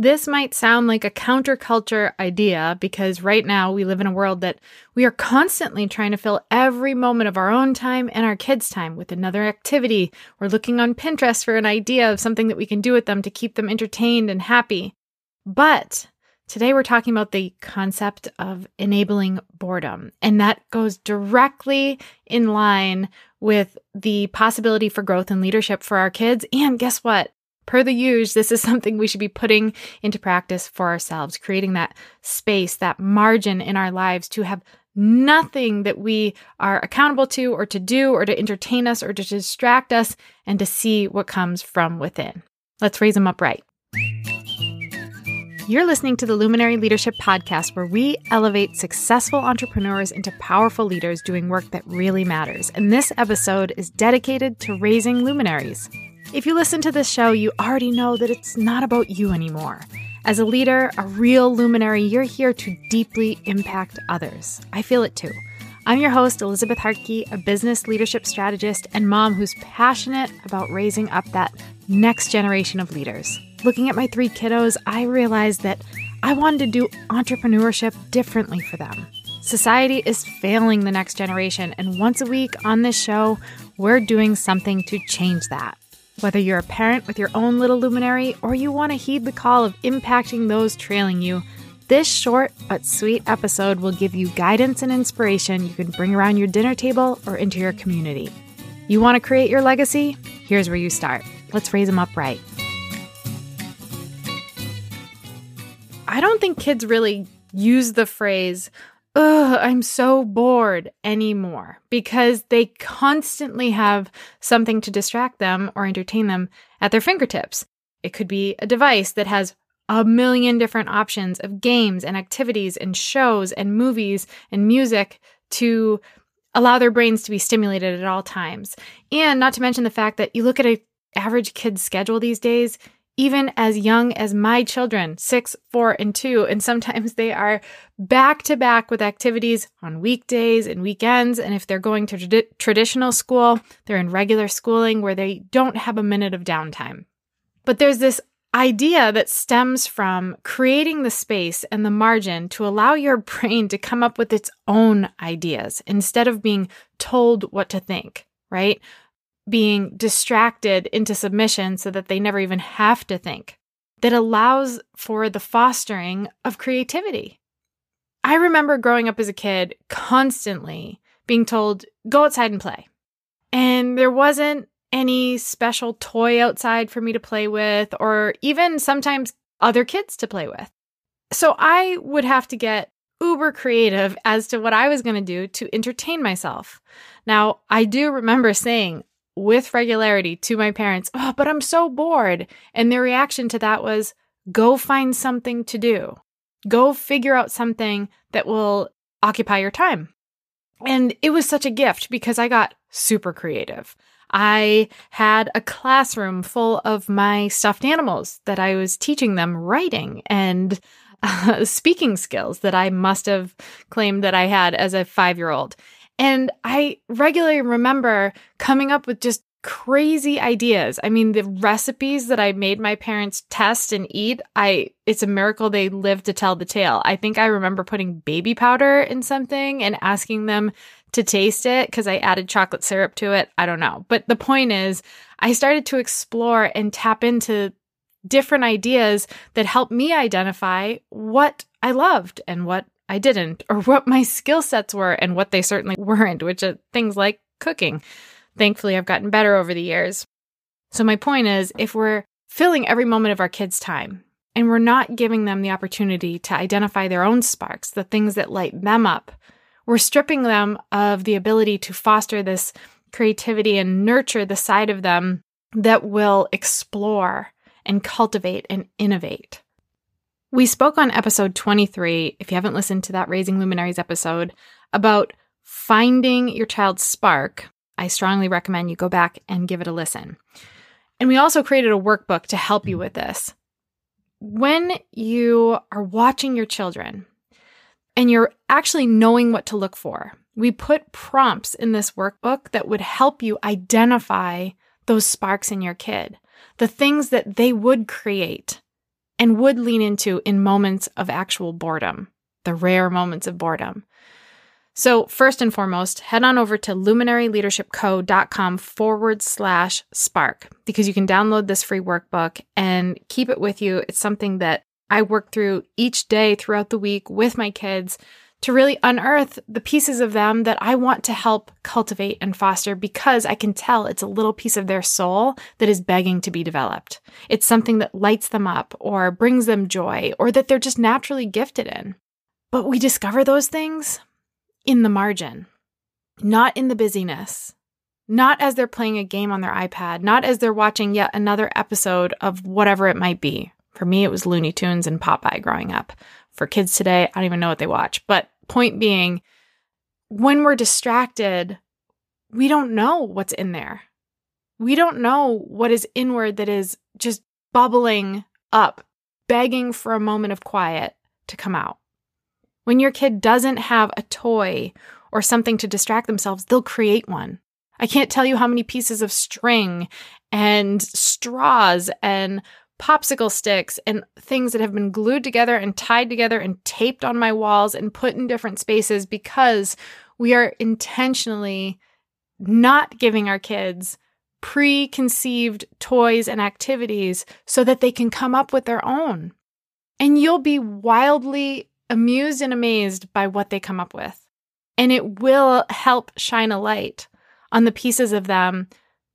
This might sound like a counterculture idea because right now we live in a world that we are constantly trying to fill every moment of our own time and our kids' time with another activity. We're looking on Pinterest for an idea of something that we can do with them to keep them entertained and happy. But today we're talking about the concept of enabling boredom, and that goes directly in line with the possibility for growth and leadership for our kids. And guess what? Per the use, this is something we should be putting into practice for ourselves, creating that space, that margin in our lives to have nothing that we are accountable to or to do or to entertain us or to distract us and to see what comes from within. Let's raise them up right. You're listening to the Luminary Leadership Podcast, where we elevate successful entrepreneurs into powerful leaders doing work that really matters. And this episode is dedicated to raising luminaries. If you listen to this show, you already know that it's not about you anymore. As a leader, a real luminary, you're here to deeply impact others. I feel it too. I'm your host, Elizabeth Hartke, a business leadership strategist and mom who's passionate about raising up that next generation of leaders. Looking at my three kiddos, I realized that I wanted to do entrepreneurship differently for them. Society is failing the next generation, and once a week on this show, we're doing something to change that. Whether you're a parent with your own little luminary or you want to heed the call of impacting those trailing you, this short but sweet episode will give you guidance and inspiration you can bring around your dinner table or into your community. You want to create your legacy? Here's where you start. Let's raise them up right. I don't think kids really use the phrase, ugh, I'm so bored anymore because they constantly have something to distract them or entertain them at their fingertips. It could be a device that has a million different options of games and activities and shows and movies and music to allow their brains to be stimulated at all times. And not to mention the fact that you look at a average kid's schedule these days, even as young as my children, six, four, and two. And sometimes they are back to back with activities on weekdays and weekends. And if they're going to trad- traditional school, they're in regular schooling where they don't have a minute of downtime. But there's this idea that stems from creating the space and the margin to allow your brain to come up with its own ideas instead of being told what to think, right? Being distracted into submission so that they never even have to think, that allows for the fostering of creativity. I remember growing up as a kid constantly being told, go outside and play. And there wasn't any special toy outside for me to play with, or even sometimes other kids to play with. So I would have to get uber creative as to what I was going to do to entertain myself. Now, I do remember saying, with regularity to my parents, oh, but I'm so bored. And their reaction to that was, go find something to do. Go figure out something that will occupy your time. And it was such a gift because I got super creative. I had a classroom full of my stuffed animals that I was teaching them writing and uh, speaking skills that I must have claimed that I had as a five year old. And I regularly remember coming up with just crazy ideas. I mean, the recipes that I made my parents test and eat, I it's a miracle they lived to tell the tale. I think I remember putting baby powder in something and asking them to taste it because I added chocolate syrup to it. I don't know. But the point is, I started to explore and tap into different ideas that helped me identify what I loved and what I didn't, or what my skill sets were and what they certainly weren't, which are things like cooking. Thankfully, I've gotten better over the years. So, my point is if we're filling every moment of our kids' time and we're not giving them the opportunity to identify their own sparks, the things that light them up, we're stripping them of the ability to foster this creativity and nurture the side of them that will explore and cultivate and innovate. We spoke on episode 23, if you haven't listened to that Raising Luminaries episode, about finding your child's spark. I strongly recommend you go back and give it a listen. And we also created a workbook to help you with this. When you are watching your children and you're actually knowing what to look for, we put prompts in this workbook that would help you identify those sparks in your kid, the things that they would create and would lean into in moments of actual boredom, the rare moments of boredom. So, first and foremost, head on over to luminaryleadershipco.com forward slash spark because you can download this free workbook and keep it with you. It's something that I work through each day throughout the week with my kids to really unearth the pieces of them that I want to help cultivate and foster because I can tell it's a little piece of their soul that is begging to be developed. It's something that lights them up or brings them joy or that they're just naturally gifted in. But we discover those things in the margin, not in the busyness, not as they're playing a game on their iPad, not as they're watching yet another episode of whatever it might be. For me, it was Looney Tunes and Popeye growing up. For kids today, I don't even know what they watch. But point being, when we're distracted, we don't know what's in there. We don't know what is inward that is just bubbling up, begging for a moment of quiet to come out. When your kid doesn't have a toy or something to distract themselves, they'll create one. I can't tell you how many pieces of string and straws and popsicle sticks and things that have been glued together and tied together and taped on my walls and put in different spaces because we are intentionally not giving our kids preconceived toys and activities so that they can come up with their own. And you'll be wildly amused and amazed by what they come up with. And it will help shine a light on the pieces of them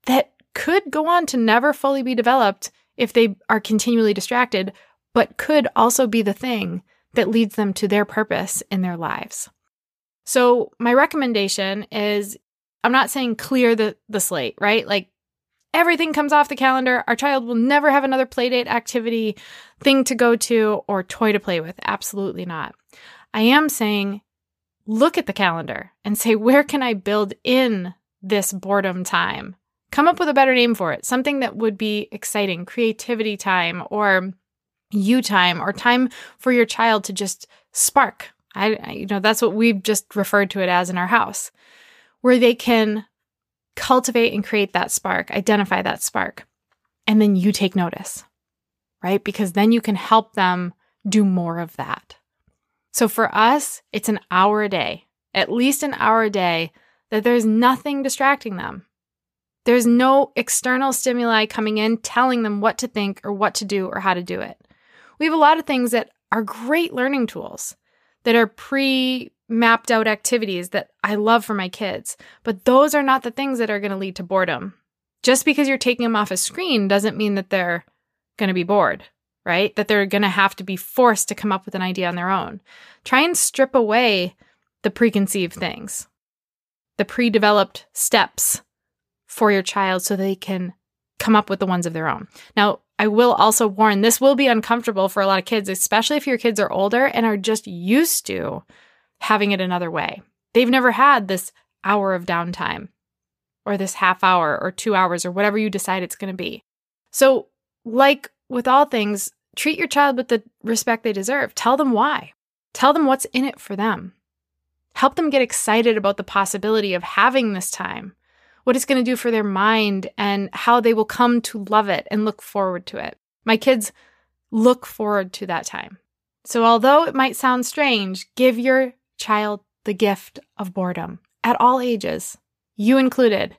that could go on to never fully be developed if they are continually distracted, but could also be the thing that leads them to their purpose in their lives. So, my recommendation is I'm not saying clear the, the slate, right? Like everything comes off the calendar. Our child will never have another playdate activity, thing to go to, or toy to play with. Absolutely not. I am saying look at the calendar and say, where can I build in this boredom time? Come up with a better name for it, something that would be exciting, creativity time, or you time, or time for your child to just spark. I, you know, that's what we've just referred to it as in our house, where they can cultivate and create that spark, identify that spark, and then you take notice, right? Because then you can help them do more of that. So for us, it's an hour a day, at least an hour a day, that there's nothing distracting them. There's no external stimuli coming in telling them what to think or what to do or how to do it. We have a lot of things that are great learning tools that are pre mapped out activities that I love for my kids. But those are not the things that are going to lead to boredom. Just because you're taking them off a screen doesn't mean that they're going to be bored, right? That they're going to have to be forced to come up with an idea on their own. Try and strip away the preconceived things, the pre developed steps for your child so they can come up with the ones of their own. Now, I will also warn this will be uncomfortable for a lot of kids, especially if your kids are older and are just used to having it another way. They've never had this hour of downtime or this half hour or two hours or whatever you decide it's going to be. So, like with all things, treat your child with the respect they deserve. Tell them why. Tell them what's in it for them. Help them get excited about the possibility of having this time, what it's going to do for their mind, and how they will come to love it and look forward to it. My kids look forward to that time. So, although it might sound strange, give your child the gift of boredom at all ages, you included.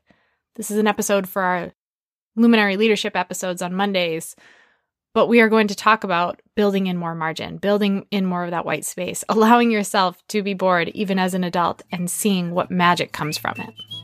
This is an episode for our luminary leadership episodes on Mondays, but we are going to talk about building in more margin, building in more of that white space, allowing yourself to be bored even as an adult and seeing what magic comes from it.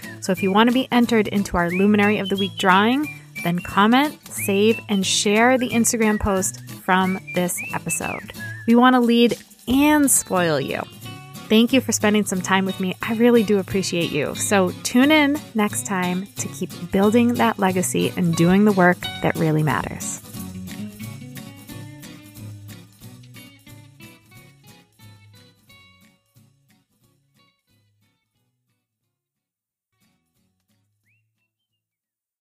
So if you want to be entered into our Luminary of the Week drawing, then comment, save, and share the Instagram post from this episode. We want to lead and spoil you. Thank you for spending some time with me. I really do appreciate you. So tune in next time to keep building that legacy and doing the work that really matters.